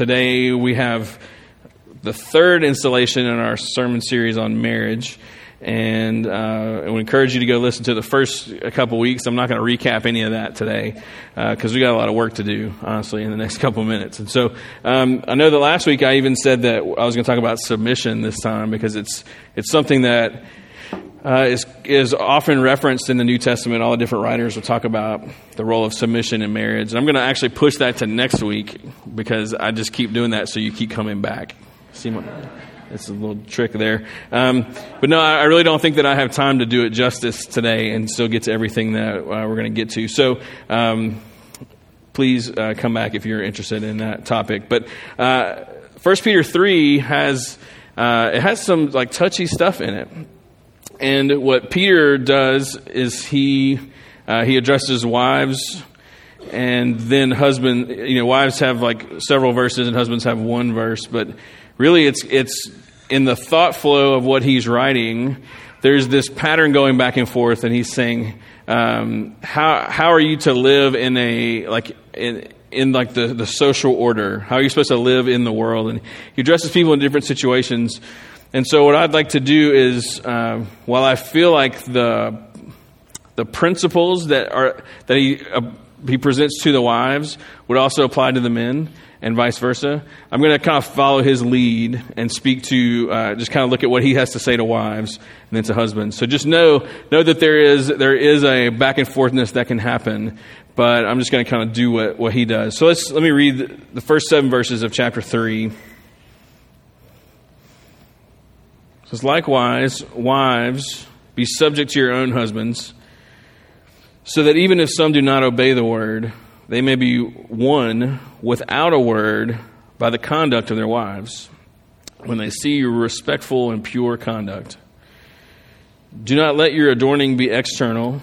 today we have the third installation in our sermon series on marriage. And uh, I would encourage you to go listen to the first couple weeks. I'm not going to recap any of that today because uh, we got a lot of work to do, honestly, in the next couple minutes. And so um, I know that last week I even said that I was going to talk about submission this time because it's it's something that uh, is is often referenced in the New Testament. All the different writers will talk about the role of submission in marriage, and I'm going to actually push that to next week because I just keep doing that, so you keep coming back. See my it's a little trick there. Um, but no, I really don't think that I have time to do it justice today and still get to everything that uh, we're going to get to. So um, please uh, come back if you're interested in that topic. But uh, First Peter three has uh, it has some like touchy stuff in it, and what Peter does is he uh, he addresses wives and then husband you know wives have like several verses and husbands have one verse but really it's it's in the thought flow of what he's writing, there's this pattern going back and forth, and he's saying, um, how how are you to live in a like in in like the, the social order? How are you supposed to live in the world? And he addresses people in different situations. And so, what I'd like to do is, uh, while I feel like the the principles that are that he uh, he presents to the wives would also apply to the men, and vice versa. I'm going to kind of follow his lead and speak to uh, just kind of look at what he has to say to wives and then to husbands. So just know know that there is there is a back and forthness that can happen, but I'm just going to kind of do what, what he does. So let's let me read the first seven verses of chapter three. It says, likewise, wives, be subject to your own husbands, so that even if some do not obey the word, they may be won without a word by the conduct of their wives when they see your respectful and pure conduct. Do not let your adorning be external,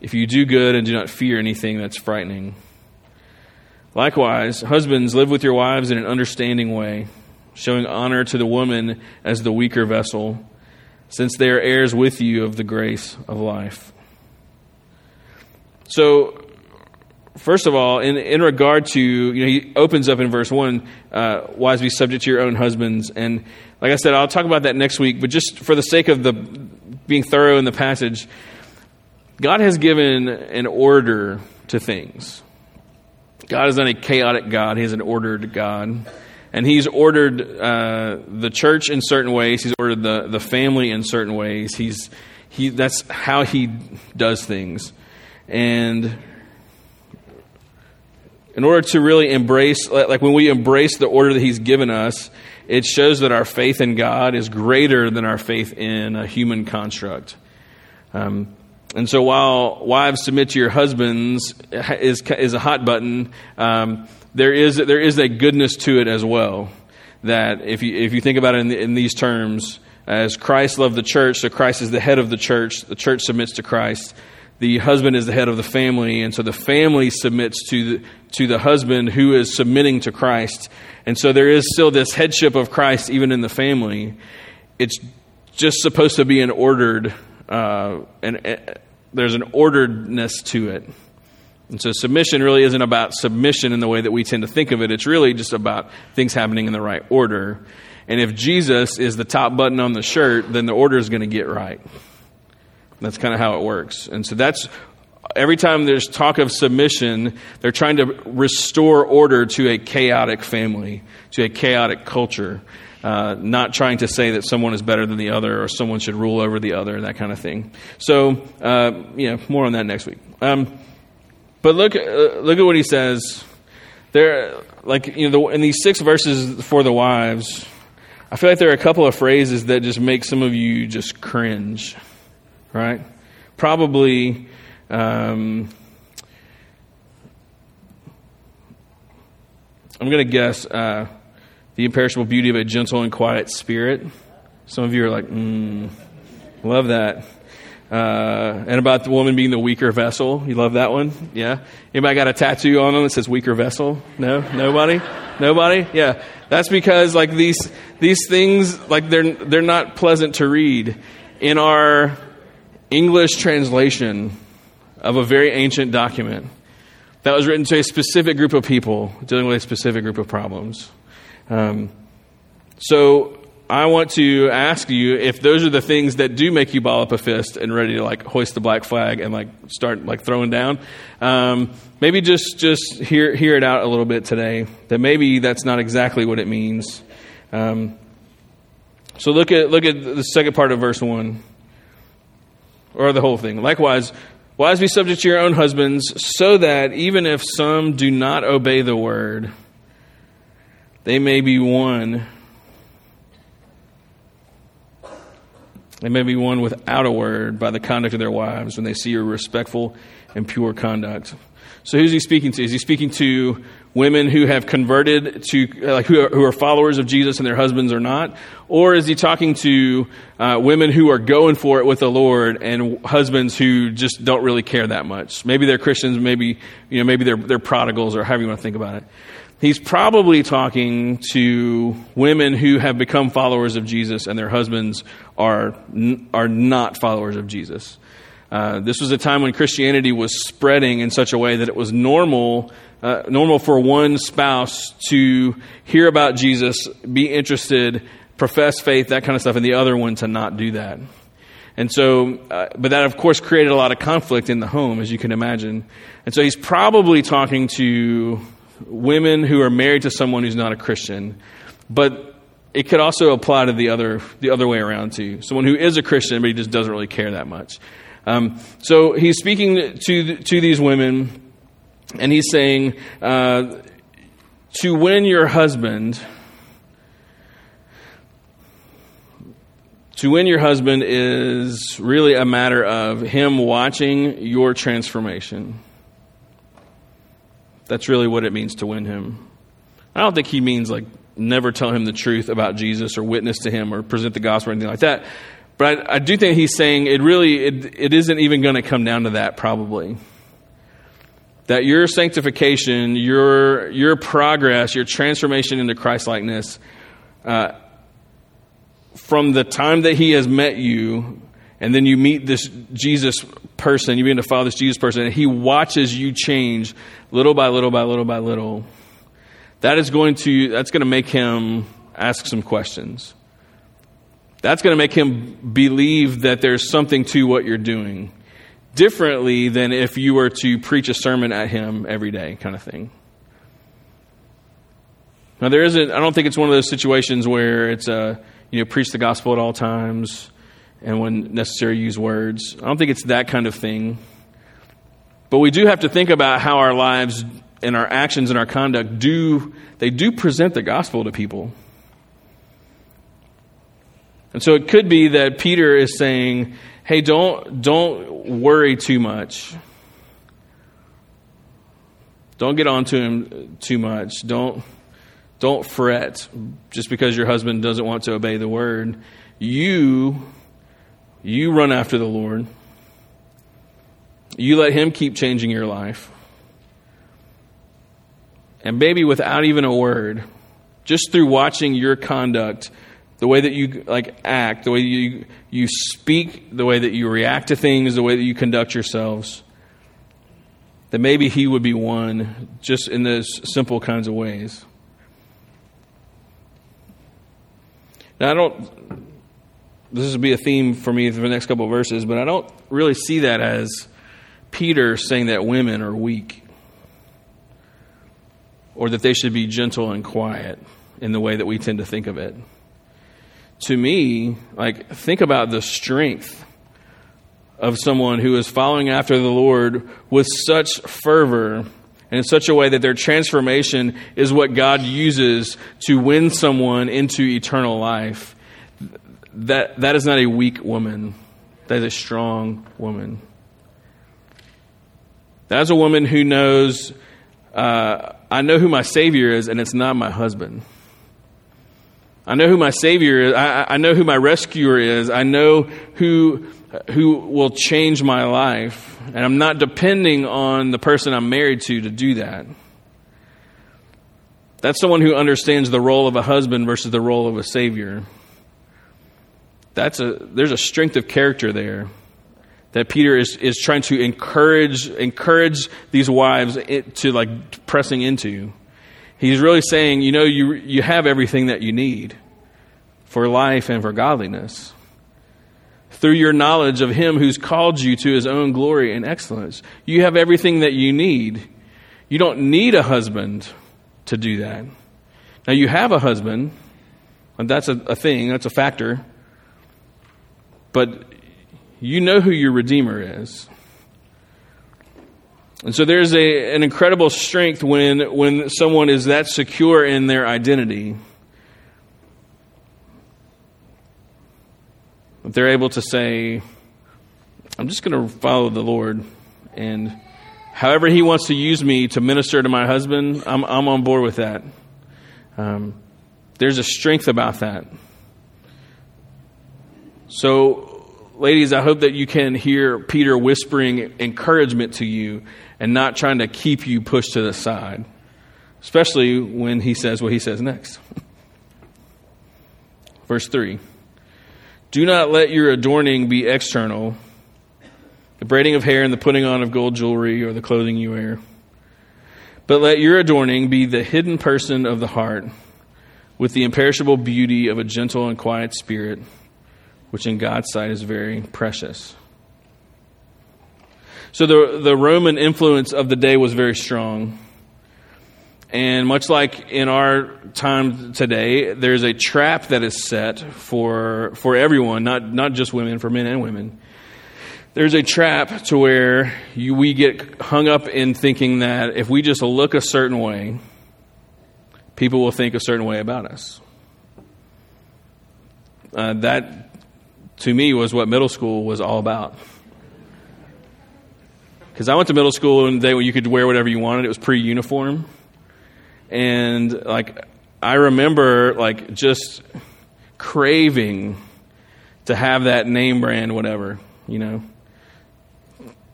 if you do good and do not fear anything that's frightening. Likewise, husbands, live with your wives in an understanding way, showing honor to the woman as the weaker vessel, since they are heirs with you of the grace of life. So, first of all, in, in regard to, you know, he opens up in verse 1, uh, wives be subject to your own husbands. And like I said, I'll talk about that next week, but just for the sake of the being thorough in the passage, God has given an order to things. God is not a chaotic God, He is an ordered God. And He's ordered uh, the church in certain ways, He's ordered the, the family in certain ways. He's, he, that's how He does things. And in order to really embrace, like when we embrace the order that He's given us, it shows that our faith in God is greater than our faith in a human construct. Um, and so while wives submit to your husbands is, is a hot button, um, there, is, there is a goodness to it as well. That if you, if you think about it in, the, in these terms, as Christ loved the church, so Christ is the head of the church, the church submits to Christ the husband is the head of the family, and so the family submits to the, to the husband who is submitting to Christ. And so there is still this headship of Christ even in the family. It's just supposed to be an ordered, uh, and uh, there's an orderedness to it. And so submission really isn't about submission in the way that we tend to think of it. It's really just about things happening in the right order. And if Jesus is the top button on the shirt, then the order is going to get right. That's kind of how it works. And so that's every time there's talk of submission, they're trying to restore order to a chaotic family, to a chaotic culture. Uh, not trying to say that someone is better than the other or someone should rule over the other, that kind of thing. So, uh, yeah, more on that next week. Um, but look, uh, look at what he says. There, like you know, the, in these six verses for the wives, I feel like there are a couple of phrases that just make some of you just cringe right? Probably. Um, I'm going to guess uh, the imperishable beauty of a gentle and quiet spirit. Some of you are like, mm, love that. Uh, and about the woman being the weaker vessel. You love that one? Yeah? Anybody got a tattoo on them that says weaker vessel? No? Nobody? Nobody? Yeah. That's because like these these things like they're they're not pleasant to read. In our English translation of a very ancient document that was written to a specific group of people dealing with a specific group of problems. Um, so I want to ask you if those are the things that do make you ball up a fist and ready to like hoist the black flag and like start like throwing down. Um, maybe just just hear hear it out a little bit today. That maybe that's not exactly what it means. Um, so look at look at the second part of verse one, or the whole thing. Likewise, wives be subject to your own husbands, so that even if some do not obey the word, they may be won They may be won without a word by the conduct of their wives when they see your respectful and pure conduct. So who's he speaking to? Is he speaking to women who have converted to, like, who are, who are followers of Jesus and their husbands are not? Or is he talking to uh, women who are going for it with the Lord and husbands who just don't really care that much? Maybe they're Christians, maybe, you know, maybe they're, they're prodigals or however you want to think about it. He's probably talking to women who have become followers of Jesus and their husbands are, are not followers of Jesus. Uh, this was a time when Christianity was spreading in such a way that it was normal, uh, normal for one spouse to hear about Jesus, be interested, profess faith, that kind of stuff, and the other one to not do that. And so, uh, but that of course created a lot of conflict in the home, as you can imagine. And so he's probably talking to women who are married to someone who's not a Christian, but it could also apply to the other the other way around too. Someone who is a Christian but he just doesn't really care that much. Um, so he's speaking to to these women, and he's saying uh, to win your husband. To win your husband is really a matter of him watching your transformation. That's really what it means to win him. I don't think he means like never tell him the truth about Jesus or witness to him or present the gospel or anything like that. But I, I do think he's saying it really it, it isn't even going to come down to that probably. That your sanctification, your your progress, your transformation into Christ likeness, uh, from the time that he has met you and then you meet this Jesus person, you begin to follow this Jesus person, and he watches you change little by little by little by little. That is going to that's going to make him ask some questions. That's going to make him believe that there's something to what you're doing differently than if you were to preach a sermon at him every day, kind of thing. Now, there isn't, I don't think it's one of those situations where it's a, you know, preach the gospel at all times and when necessary use words. I don't think it's that kind of thing. But we do have to think about how our lives and our actions and our conduct do they do present the gospel to people. And so it could be that Peter is saying, "Hey, don't don't worry too much. Don't get on to him too much. Don't don't fret just because your husband doesn't want to obey the word. You you run after the Lord. You let Him keep changing your life. And maybe without even a word, just through watching your conduct, the way that you like act, the way you you speak, the way that you react to things, the way that you conduct yourselves, that maybe he would be won just in those simple kinds of ways. Now I don't this will be a theme for me for the next couple of verses, but I don't really see that as Peter saying that women are weak or that they should be gentle and quiet in the way that we tend to think of it. To me, like, think about the strength of someone who is following after the Lord with such fervor and in such a way that their transformation is what God uses to win someone into eternal life that, that is not a weak woman. That is a strong woman. That is a woman who knows uh, I know who my Savior is, and it's not my husband. I know who my Savior is. I, I know who my rescuer is. I know who, who will change my life. And I'm not depending on the person I'm married to to do that. That's someone who understands the role of a husband versus the role of a Savior. That's a, there's a strength of character there that Peter is, is trying to encourage, encourage these wives to like pressing into. He's really saying, you know, you, you have everything that you need for life and for godliness. Through your knowledge of Him who's called you to His own glory and excellence, you have everything that you need. You don't need a husband to do that. Now, you have a husband, and that's a, a thing, that's a factor, but you know who your Redeemer is. And so there's a, an incredible strength when, when someone is that secure in their identity. That they're able to say, I'm just going to follow the Lord. And however He wants to use me to minister to my husband, I'm, I'm on board with that. Um, there's a strength about that. So ladies, I hope that you can hear Peter whispering encouragement to you and not trying to keep you pushed to the side, especially when he says what he says next. Verse 3 Do not let your adorning be external, the braiding of hair and the putting on of gold jewelry or the clothing you wear, but let your adorning be the hidden person of the heart with the imperishable beauty of a gentle and quiet spirit which in God's sight is very precious. So the, the Roman influence of the day was very strong. And much like in our time today, there's a trap that is set for, for everyone, not, not just women, for men and women. There's a trap to where you, we get hung up in thinking that if we just look a certain way, people will think a certain way about us. Uh, that to me was what middle school was all about. Because I went to middle school and they you could wear whatever you wanted. It was pretty uniform, and like I remember like just craving to have that name brand whatever you know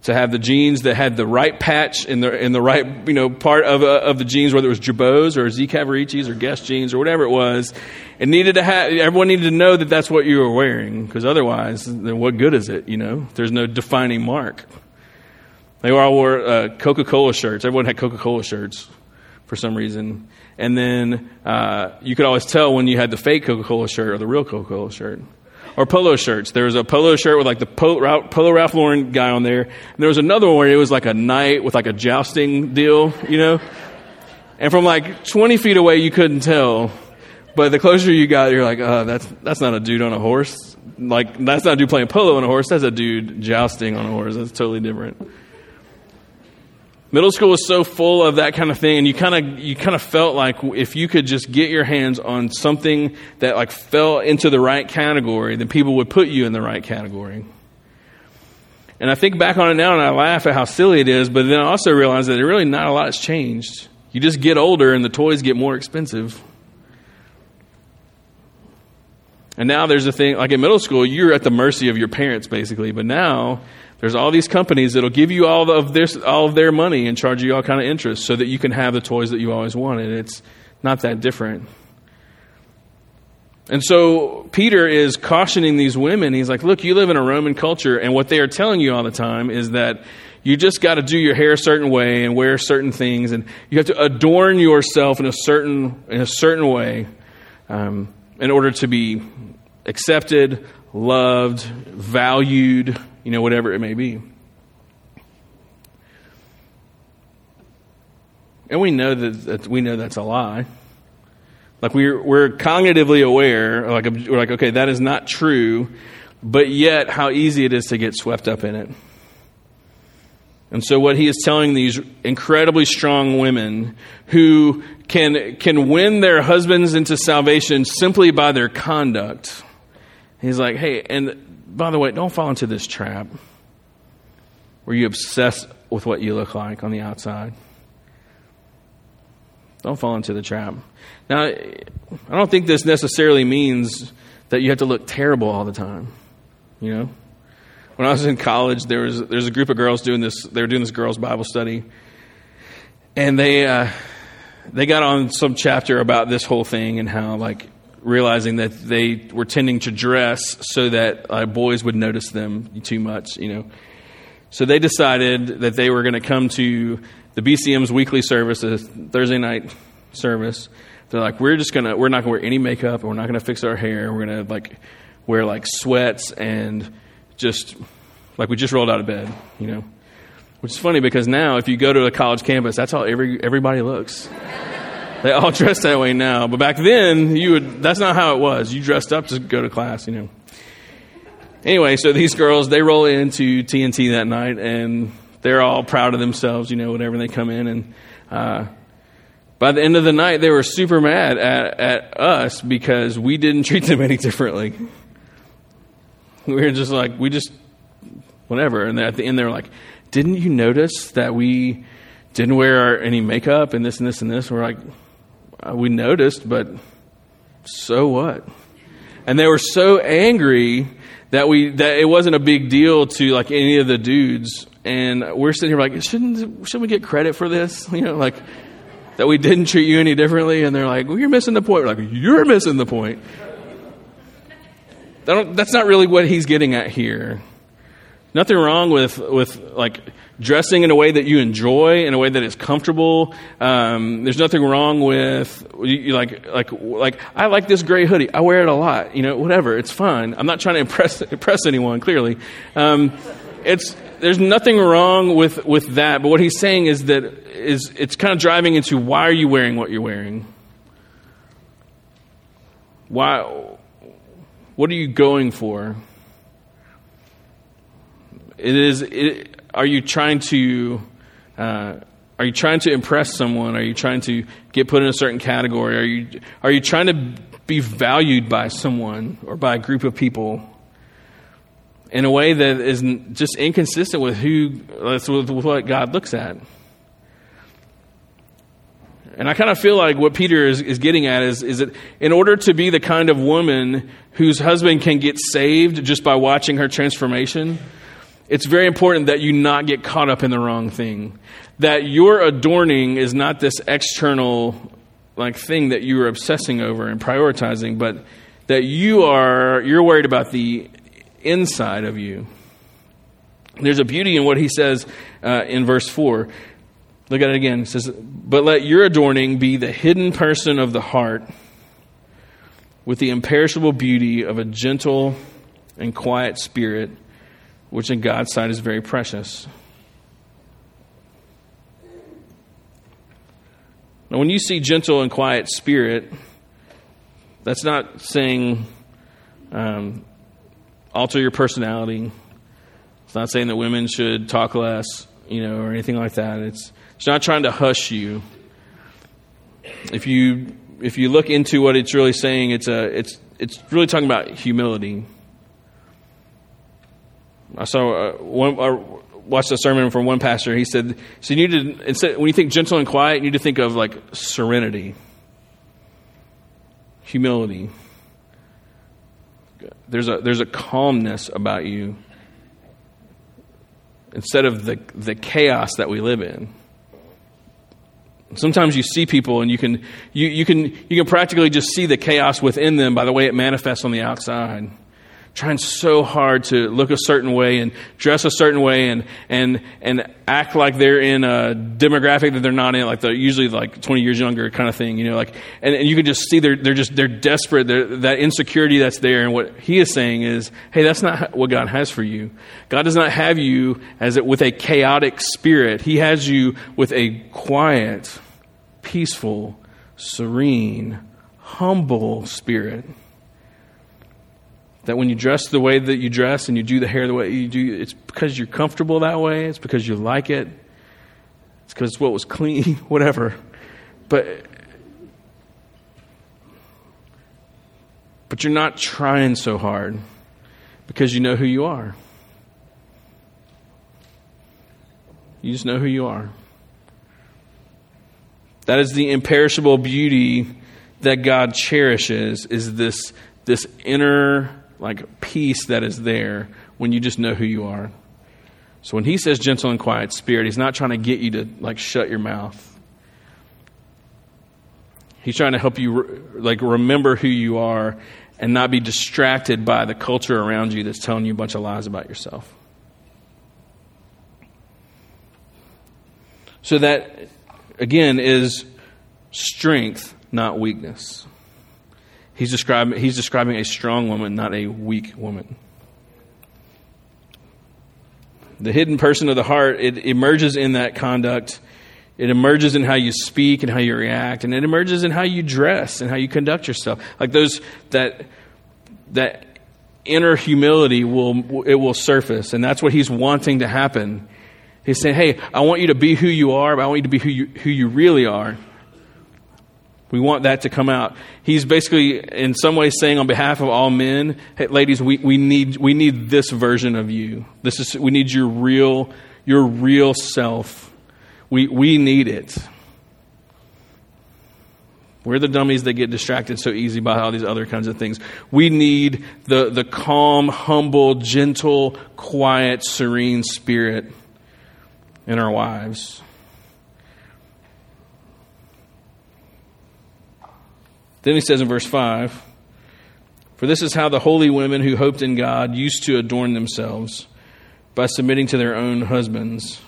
to have the jeans that had the right patch in the in the right you know part of uh, of the jeans, whether it was Girbauds or Z Cavariccis or Guess jeans or whatever it was. It needed to have everyone needed to know that that's what you were wearing because otherwise, then what good is it? You know, there's no defining mark. They all wore uh, Coca Cola shirts. Everyone had Coca Cola shirts for some reason, and then uh, you could always tell when you had the fake Coca Cola shirt or the real Coca Cola shirt or polo shirts. There was a polo shirt with like the Polo Ralph Lauren guy on there. And there was another one where it was like a knight with like a jousting deal, you know? And from like 20 feet away, you couldn't tell. But the closer you got, you're like, oh, that's, that's not a dude on a horse. Like, that's not a dude playing polo on a horse. That's a dude jousting on a horse. That's totally different. Middle school was so full of that kind of thing, and you kind of you kind of felt like if you could just get your hands on something that like fell into the right category, then people would put you in the right category. And I think back on it now, and I laugh at how silly it is, but then I also realize that really not a lot has changed. You just get older, and the toys get more expensive. And now there's a thing like in middle school, you're at the mercy of your parents basically, but now there's all these companies that'll give you all of this, all of their money and charge you all kind of interest so that you can have the toys that you always wanted. It's not that different. And so Peter is cautioning these women. He's like, look, you live in a Roman culture, and what they are telling you all the time is that you just got to do your hair a certain way and wear certain things, and you have to adorn yourself in a certain in a certain way um, in order to be accepted, loved, valued, you know, whatever it may be. And we know that, that we know that's a lie. Like we're we're cognitively aware, like we're like, okay, that is not true, but yet how easy it is to get swept up in it. And so what he is telling these incredibly strong women who can can win their husbands into salvation simply by their conduct. He's like, hey, and by the way, don't fall into this trap where you obsess with what you look like on the outside. Don't fall into the trap. Now, I don't think this necessarily means that you have to look terrible all the time. You know, when I was in college, there was there's a group of girls doing this. They were doing this girls' Bible study, and they uh, they got on some chapter about this whole thing and how like realizing that they were tending to dress so that uh, boys would notice them too much. You know, so they decided that they were going to come to the BCM's weekly service, the Thursday night service. They're like, we're just gonna, we're not gonna wear any makeup, and we're not gonna fix our hair. We're gonna like wear like sweats and just like we just rolled out of bed, you know. Which is funny because now, if you go to a college campus, that's how every everybody looks. they all dress that way now, but back then, you would. That's not how it was. You dressed up to go to class, you know. Anyway, so these girls they roll into TNT that night, and they're all proud of themselves, you know, whatever they come in. And uh, by the end of the night, they were super mad at, at us because we didn't treat them any differently. We were just like, we just, whatever. And at the end, they were like, didn't you notice that we didn't wear any makeup and this and this and this? We're like, uh, we noticed, but so what? And they were so angry that we that it wasn't a big deal to like any of the dudes and we're sitting here like, shouldn't shouldn't we get credit for this? You know, like that we didn't treat you any differently. And they're like, well, you're missing the point. We're like, you're missing the point. That's not really what he's getting at here. Nothing wrong with with like dressing in a way that you enjoy, in a way that is comfortable. Um, there's nothing wrong with you, like like like I like this gray hoodie. I wear it a lot. You know, whatever. It's fine. I'm not trying to impress impress anyone. Clearly, um, it's there's nothing wrong with, with that, but what he's saying is that is it's kind of driving into why are you wearing what you're wearing? Why what are you going for? It is it, are you trying to uh, are you trying to impress someone? Are you trying to get put in a certain category? Are you are you trying to be valued by someone or by a group of people? in a way that is just inconsistent with who with what God looks at. And I kind of feel like what Peter is, is getting at is, is that in order to be the kind of woman whose husband can get saved just by watching her transformation, it's very important that you not get caught up in the wrong thing. That your adorning is not this external like thing that you are obsessing over and prioritizing, but that you are you're worried about the inside of you. There's a beauty in what he says uh, in verse 4. Look at it again. It says, But let your adorning be the hidden person of the heart with the imperishable beauty of a gentle and quiet spirit, which in God's sight is very precious. Now, when you see gentle and quiet spirit, that's not saying um, alter your personality. It's not saying that women should talk less, you know, or anything like that. It's it's not trying to hush you. If you if you look into what it's really saying, it's a it's it's really talking about humility. I saw uh, one. I watched a sermon from one pastor. He said, "So you need to instead when you think gentle and quiet, you need to think of like serenity, humility." There's a, there's a calmness about you instead of the, the chaos that we live in. Sometimes you see people and you can, you, you, can, you can practically just see the chaos within them by the way it manifests on the outside trying so hard to look a certain way and dress a certain way and and and act like they're in a demographic that they're not in, like they're usually like 20 years younger kind of thing, you know, like and, and you can just see they're they're just they're desperate, they're, that insecurity that's there, and what he is saying is, hey, that's not what God has for you. God does not have you as it with a chaotic spirit. He has you with a quiet, peaceful, serene, humble spirit that when you dress the way that you dress and you do the hair the way you do, it's because you're comfortable that way. It's because you like it. It's because it's what was clean, whatever. But but you're not trying so hard because you know who you are. You just know who you are. That is the imperishable beauty that God cherishes is this, this inner like peace that is there when you just know who you are. So when he says gentle and quiet spirit, he's not trying to get you to like shut your mouth. He's trying to help you like remember who you are and not be distracted by the culture around you that's telling you a bunch of lies about yourself. So that again is strength, not weakness. He's describing, he's describing a strong woman, not a weak woman. The hidden person of the heart, it emerges in that conduct. It emerges in how you speak and how you react, and it emerges in how you dress and how you conduct yourself. Like those that that inner humility will it will surface, and that's what he's wanting to happen. He's saying, "Hey, I want you to be who you are, but I want you to be who you, who you really are." We want that to come out. He's basically, in some ways, saying on behalf of all men, hey, ladies, we, we, need, we need this version of you. This is, we need your real, your real self. We, we need it. We're the dummies that get distracted so easy by all these other kinds of things. We need the, the calm, humble, gentle, quiet, serene spirit in our wives. Then he says in verse 5 For this is how the holy women who hoped in God used to adorn themselves by submitting to their own husbands.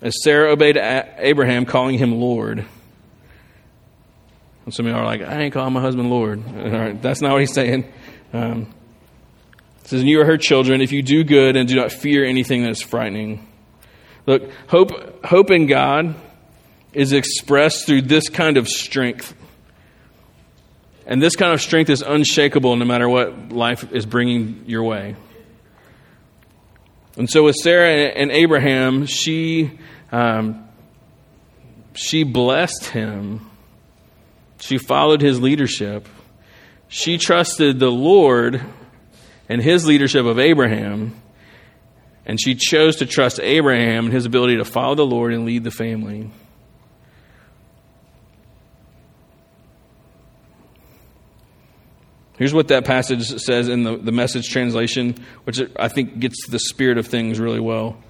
As Sarah obeyed Abraham, calling him Lord. And some of y'all are like, I ain't calling my husband Lord. That's not what he's saying. Um, it says, And you are her children if you do good and do not fear anything that is frightening. Look, hope, hope in God is expressed through this kind of strength and this kind of strength is unshakable no matter what life is bringing your way. And so with Sarah and Abraham, she, um, she blessed him. She followed his leadership. She trusted the Lord and his leadership of Abraham. And she chose to trust Abraham and his ability to follow the Lord and lead the family. Here's what that passage says in the, the message translation, which I think gets the spirit of things really well.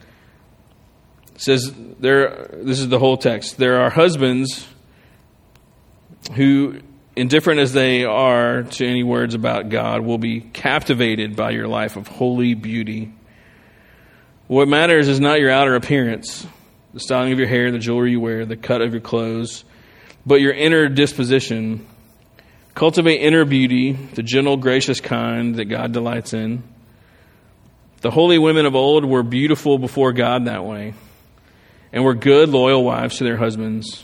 It says there this is the whole text. There are husbands who, indifferent as they are to any words about God, will be captivated by your life of holy beauty. What matters is not your outer appearance, the styling of your hair, the jewelry you wear, the cut of your clothes, but your inner disposition Cultivate inner beauty, the gentle, gracious kind that God delights in. The holy women of old were beautiful before God that way and were good, loyal wives to their husbands.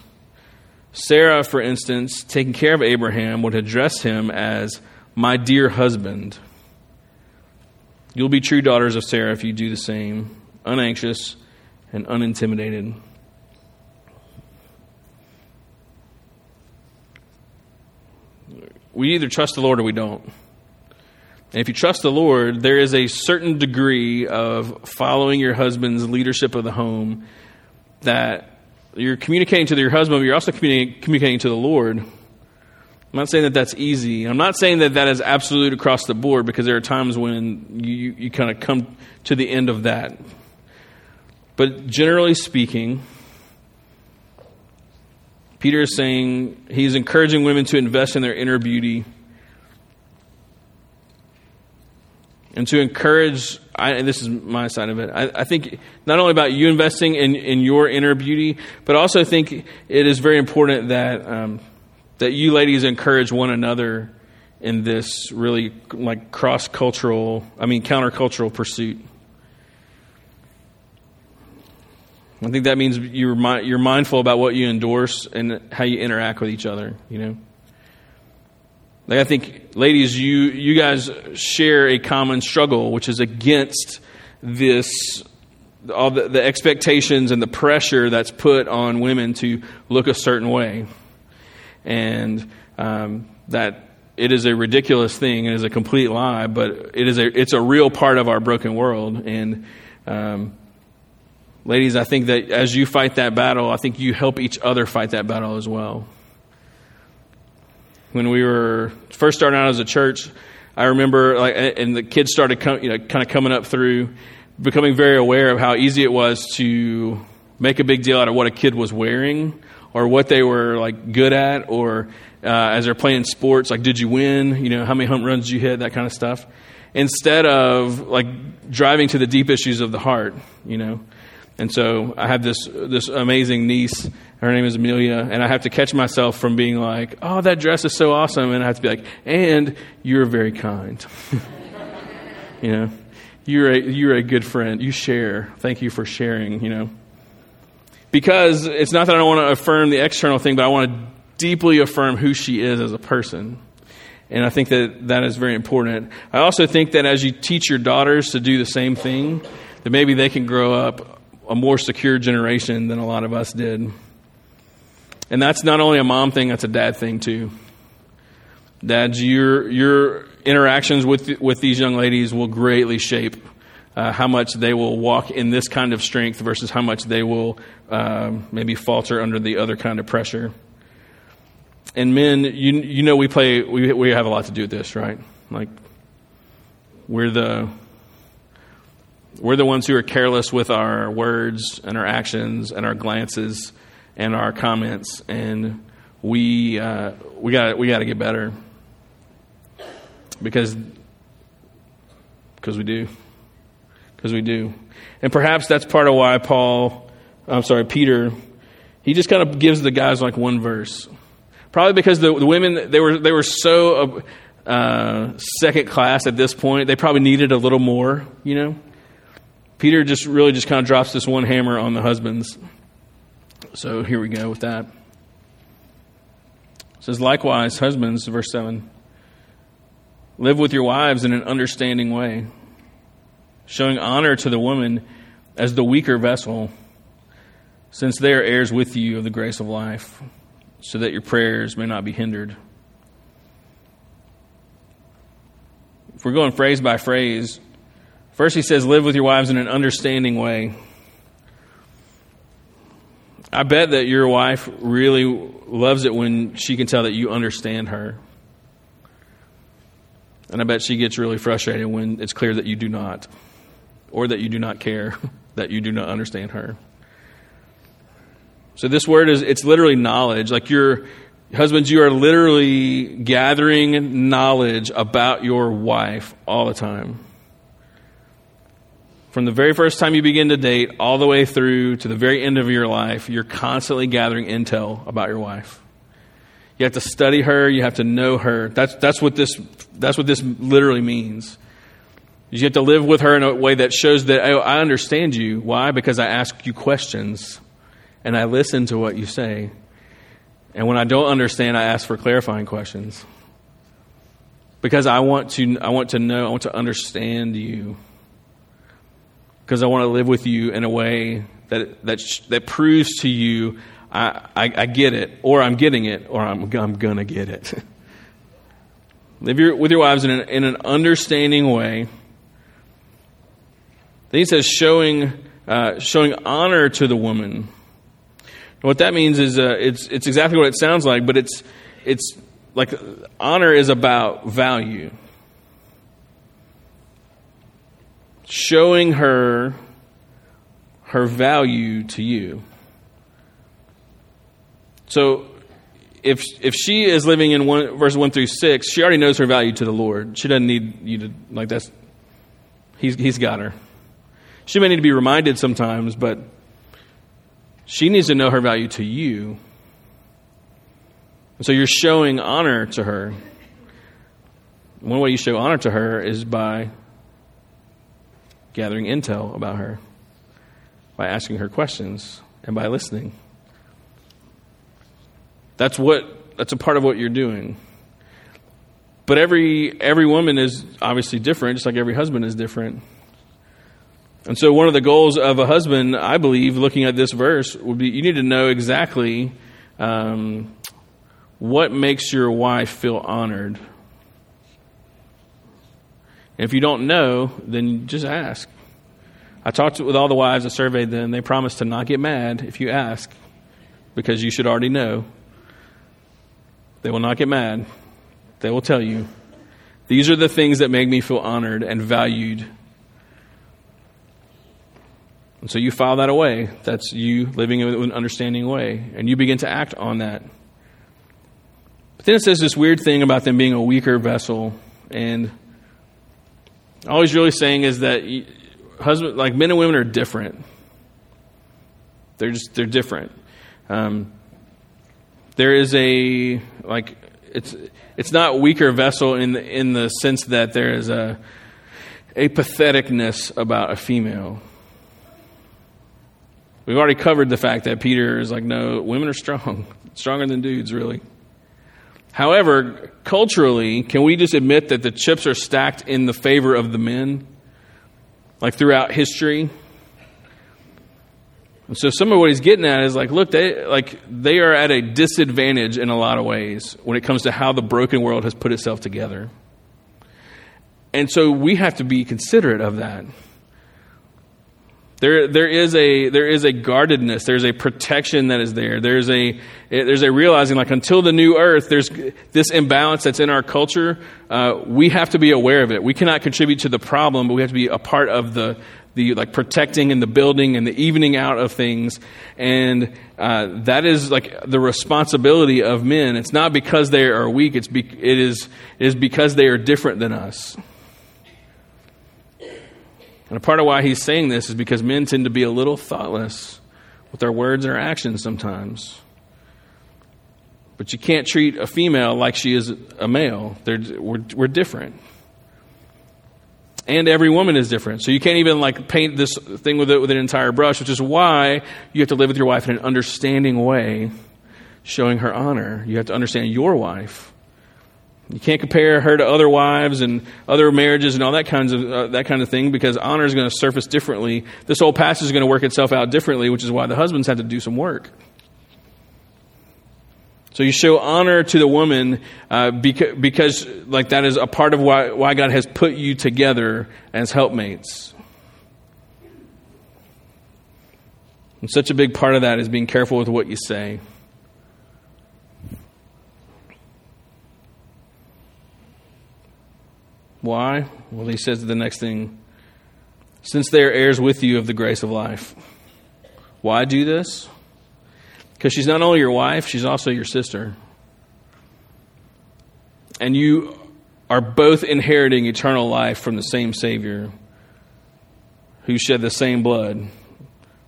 Sarah, for instance, taking care of Abraham, would address him as my dear husband. You'll be true daughters of Sarah if you do the same, unanxious and unintimidated. We either trust the Lord or we don't. And if you trust the Lord, there is a certain degree of following your husband's leadership of the home that you're communicating to your husband, but you're also communicating to the Lord. I'm not saying that that's easy. I'm not saying that that is absolute across the board because there are times when you, you kind of come to the end of that. But generally speaking, Peter is saying he's encouraging women to invest in their inner beauty and to encourage I, and this is my side of it I, I, think not only about you investing in, in your inner beauty but also I think it is very important that um, that you ladies encourage one another in this really like cross-cultural i mean countercultural pursuit I think that means you're, you're mindful about what you endorse and how you interact with each other, you know? Like I think, ladies, you, you guys share a common struggle, which is against this, all the, the expectations and the pressure that's put on women to look a certain way. And um, that it is a ridiculous thing, it is a complete lie, but it is a, it's a real part of our broken world. And um, ladies, I think that as you fight that battle, I think you help each other fight that battle as well. When we were first starting out as a church, I remember, like, and the kids started, com- you know, kind of coming up through, becoming very aware of how easy it was to make a big deal out of what a kid was wearing or what they were like good at or uh, as they're playing sports like did you win? You know how many home runs did you hit? That kind of stuff. Instead of like driving to the deep issues of the heart you know and so i have this this amazing niece. Her name is amelia. And i have to catch myself from being like oh that dress is so awesome. And i have to be like and you're very kind. You know? You're a you're a good friend. You share. Thank you for sharing you know? Because it's not that I don't want to affirm the external thing, but I want to deeply affirm who she is as a person. And I think that that is very important. I also think that as you teach your daughters to do the same thing, that maybe they can grow up a more secure generation than a lot of us did. And that's not only a mom thing, that's a dad thing too. Dads, your, your interactions with, with these young ladies will greatly shape uh, how much they will walk in this kind of strength versus how much they will um, maybe falter under the other kind of pressure. And men, you you know we play we we have a lot to do with this, right? Like we're the we're the ones who are careless with our words and our actions and our glances and our comments, and we uh, we got we got to get better because because we do because we do. And perhaps that's part of why Paul, I'm sorry, Peter, he just kind of gives the guys like one verse. Probably because the, the women, they were, they were so uh, second class at this point, they probably needed a little more, you know? Peter just really just kind of drops this one hammer on the husbands. So here we go with that. It says, likewise, husbands, verse 7, live with your wives in an understanding way showing honor to the woman as the weaker vessel, since they are heirs with you of the grace of life, so that your prayers may not be hindered. If we're going phrase by phrase, first he says, Live with your wives in an understanding way. I bet that your wife really loves it when she can tell that you understand her. And I bet she gets really frustrated when it's clear that you do not or that you do not care, that you do not understand her. So this word is it's literally knowledge. Like your husbands, you are literally gathering knowledge about your wife all the time. From the very first time you begin to date all the way through to the very end of your life, you're constantly gathering intel about your wife. You have to study her, you have to know her. That's, that's, what, this, that's what this literally means. You have to live with her in a way that shows that oh, I understand you. Why? Because I ask you questions and I listen to what you say. And when I don't understand, I ask for clarifying questions. Because I want to, I want to know, I want to understand you. Because I want to live with you in a way that, that, that proves to you I, I, I get it, or I'm getting it, or I'm, I'm going to get it. Live your, with your wives in an, in an understanding way then he says showing, uh, showing honor to the woman. what that means is uh, it's, it's exactly what it sounds like, but it's, it's like honor is about value. Showing her her value to you. So if if she is living in one verse one through six, she already knows her value to the Lord. She doesn't need you to like that's he's he's got her. She may need to be reminded sometimes, but she needs to know her value to you. And so you're showing honor to her. One way you show honor to her is by gathering intel about her, by asking her questions, and by listening. That's what that's a part of what you're doing. But every every woman is obviously different, just like every husband is different. And so, one of the goals of a husband, I believe, looking at this verse, would be you need to know exactly um, what makes your wife feel honored. And if you don't know, then just ask. I talked with all the wives, I surveyed them. They promised to not get mad if you ask, because you should already know. They will not get mad. They will tell you. These are the things that make me feel honored and valued. And so you file that away. That's you living in an understanding way. And you begin to act on that. But then it says this weird thing about them being a weaker vessel. And all he's really saying is that husband, like men and women are different. They're just, they're different. Um, there is a, like, it's, it's not weaker vessel in the, in the sense that there is a, a patheticness about a female. We've already covered the fact that Peter is like, no, women are strong, stronger than dudes, really. However, culturally, can we just admit that the chips are stacked in the favor of the men? Like throughout history? And so some of what he's getting at is like, look, they like they are at a disadvantage in a lot of ways when it comes to how the broken world has put itself together. And so we have to be considerate of that. There, there is a there is a guardedness. There's a protection that is there. There's a there's a realizing like until the new earth, there's this imbalance that's in our culture. Uh, we have to be aware of it. We cannot contribute to the problem, but we have to be a part of the the like protecting and the building and the evening out of things. And uh, that is like the responsibility of men. It's not because they are weak. It's be, it is it is because they are different than us. And a part of why he's saying this is because men tend to be a little thoughtless with their words and their actions sometimes. But you can't treat a female like she is a male. They're, we're, we're different. And every woman is different. So you can't even like paint this thing with it with an entire brush, which is why you have to live with your wife in an understanding way, showing her honor. You have to understand your wife. You can't compare her to other wives and other marriages and all that kinds of uh, that kind of thing because honor is going to surface differently. This whole passage is going to work itself out differently, which is why the husbands have to do some work. So you show honor to the woman uh, because, because, like, that is a part of why, why God has put you together as helpmates. And such a big part of that is being careful with what you say. Why? Well, he says the next thing since they are heirs with you of the grace of life. Why do this? Because she's not only your wife, she's also your sister. And you are both inheriting eternal life from the same Savior who shed the same blood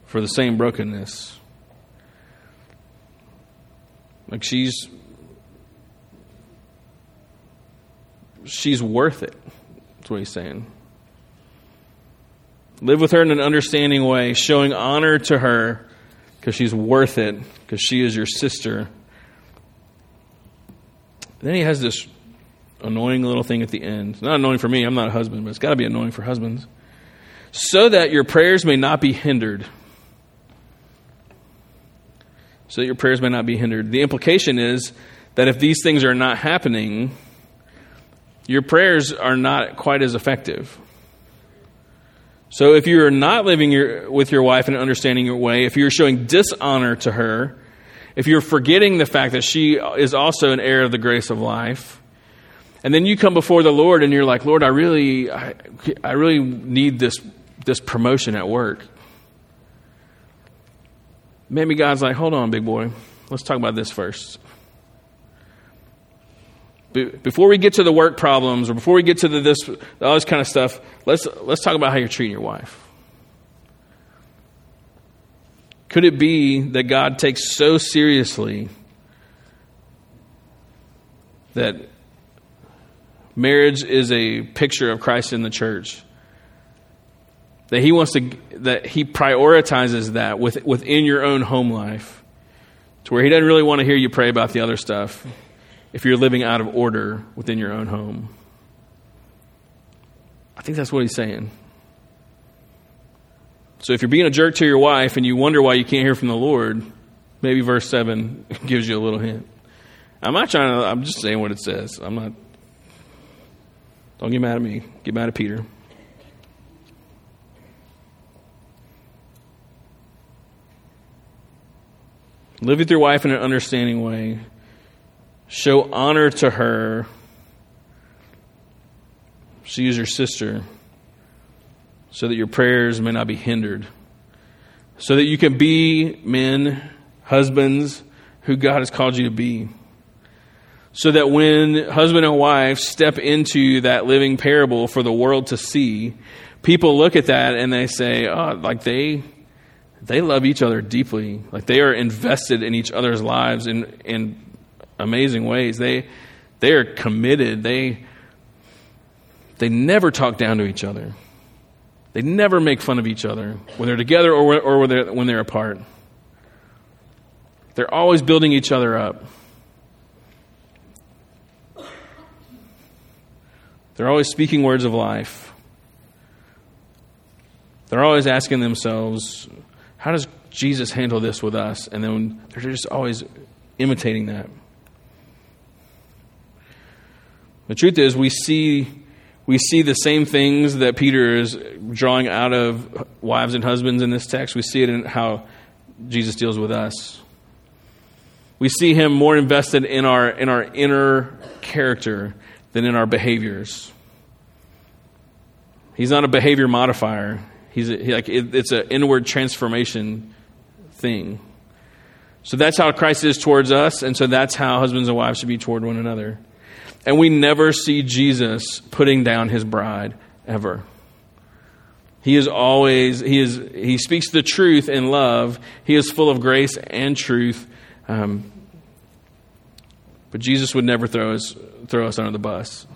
for the same brokenness. Like she's she's worth it. That's what he's saying. Live with her in an understanding way, showing honor to her because she's worth it, because she is your sister. then he has this annoying little thing at the end. Not annoying for me, I'm not a husband, but it's got to be annoying for husbands. So that your prayers may not be hindered. So that your prayers may not be hindered. The implication is that if these things are not happening, your prayers are not quite as effective. So if you're not living your, with your wife in an understanding your way, if you're showing dishonor to her, if you're forgetting the fact that she is also an heir of the grace of life, and then you come before the Lord and you're like, Lord, I really, I, I really need this, this promotion at work. Maybe God's like, hold on, big boy. Let's talk about this first before we get to the work problems or before we get to the this all this kind of stuff, let's let's talk about how you're treating your wife. Could it be that God takes so seriously that marriage is a picture of Christ in the church? That he wants to that he prioritizes that with, within your own home life to where he doesn't really want to hear you pray about the other stuff if you're living out of order within your own home. I think that's what he's saying. So if you're being a jerk to your wife and you wonder why you can't hear from the Lord, maybe verse 7 gives you a little hint. I'm not trying to, I'm just saying what it says. I'm not, don't get mad at me. Get mad at Peter. Live with your wife in an understanding way. Show honor to her. She is your sister, so that your prayers may not be hindered. So that you can be men, husbands, who God has called you to be. So that when husband and wife step into that living parable for the world to see, people look at that and they say, oh, like they they love each other deeply. Like they are invested in each other's lives in in amazing ways. They they are committed. They they never talk down to each other. They never make fun of each other when they're together or or when they're, when they're apart. They're always building each other up. They're always speaking words of life. They're always asking themselves, how does Jesus handle this with us? And then they're just always imitating that. The truth is, we see, we see the same things that Peter is drawing out of wives and husbands in this text. We see it in how Jesus deals with us. We see him more invested in our, in our inner character than in our behaviors. He's not a behavior modifier. He's a, he, like it, it's an inward transformation thing. So that's how Christ is towards us, and so that's how husbands and wives should be toward one another. And we never see Jesus putting down his bride ever. He is always he is he speaks the truth in love. He is full of grace and truth. Um, but Jesus would never throw us throw us under the bus.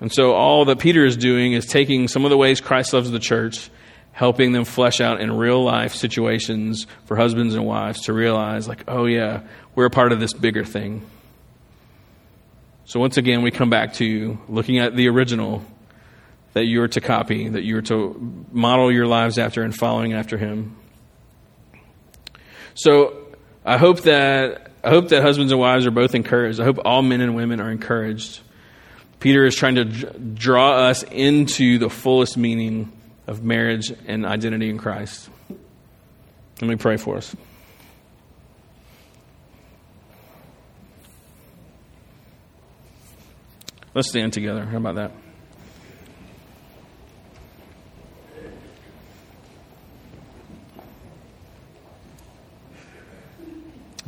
And so all that Peter is doing is taking some of the ways Christ loves the church, helping them flesh out in real life situations for husbands and wives to realize, like, oh yeah, we're a part of this bigger thing. So once again, we come back to looking at the original that you are to copy, that you are to model your lives after and following after him. So I hope that I hope that husbands and wives are both encouraged. I hope all men and women are encouraged Peter is trying to draw us into the fullest meaning of marriage and identity in Christ. Let me pray for us. Let's stand together. How about that?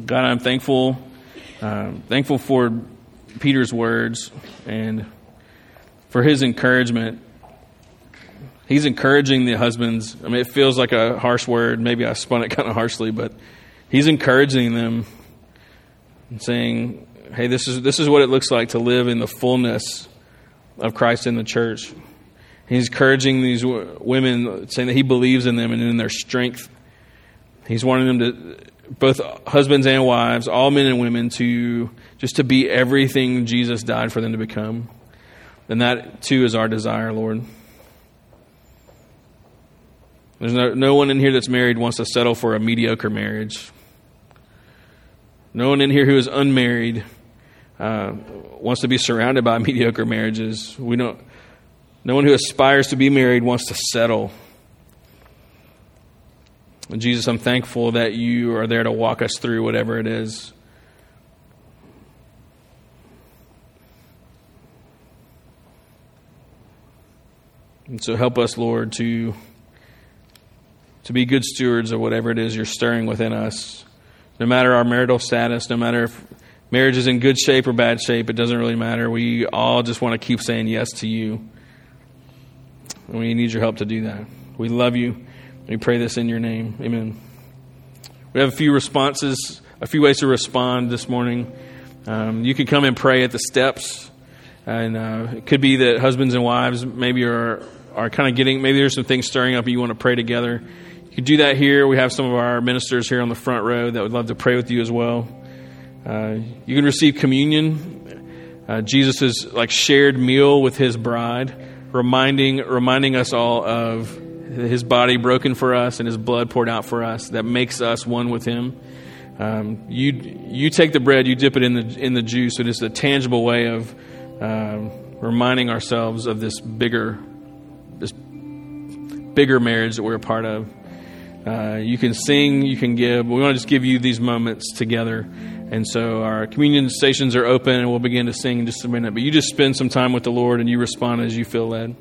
God, I'm thankful, uh, thankful for Peter's words and for his encouragement. He's encouraging the husbands. I mean, it feels like a harsh word. Maybe I spun it kind of harshly, but he's encouraging them and saying, "Hey, this is this is what it looks like to live in the fullness of Christ in the church." He's encouraging these women, saying that he believes in them and in their strength. He's wanting them to, both husbands and wives, all men and women, to just to be everything Jesus died for them to become. And that too is our desire, Lord. There's no, no one in here that's married wants to settle for a mediocre marriage. No one in here who is unmarried uh, wants to be surrounded by mediocre marriages. We don't. No one who aspires to be married wants to settle. And Jesus, I'm thankful that you are there to walk us through whatever it is And so help us, Lord, to, to be good stewards of whatever it is you're stirring within us. No matter our marital status, no matter if marriage is in good shape or bad shape, it doesn't really matter. We all just want to keep saying yes to you. And we need your help to do that. We love you. We pray this in your name. Amen. We have a few responses, a few ways to respond this morning. Um, you can come and pray at the steps. And uh, it could be that husbands and wives maybe are are kind of getting, maybe there's some things stirring up and you want to pray together, you can do that here. We have some of our ministers here on the front row that would love to pray with you as well. Uh, you can receive communion. Uh, Jesus' like shared meal with his bride, reminding reminding us all of his body broken for us and his blood poured out for us that makes us one with him. Um, you you take the bread, you dip it in the in the juice. It is a tangible way of um, reminding ourselves of this bigger this bigger marriage that we're a part of. Uh, you can sing, you can give. We want to just give you these moments together. And so our communion stations are open, and we'll begin to sing in just a minute. But you just spend some time with the Lord and you respond as you feel led.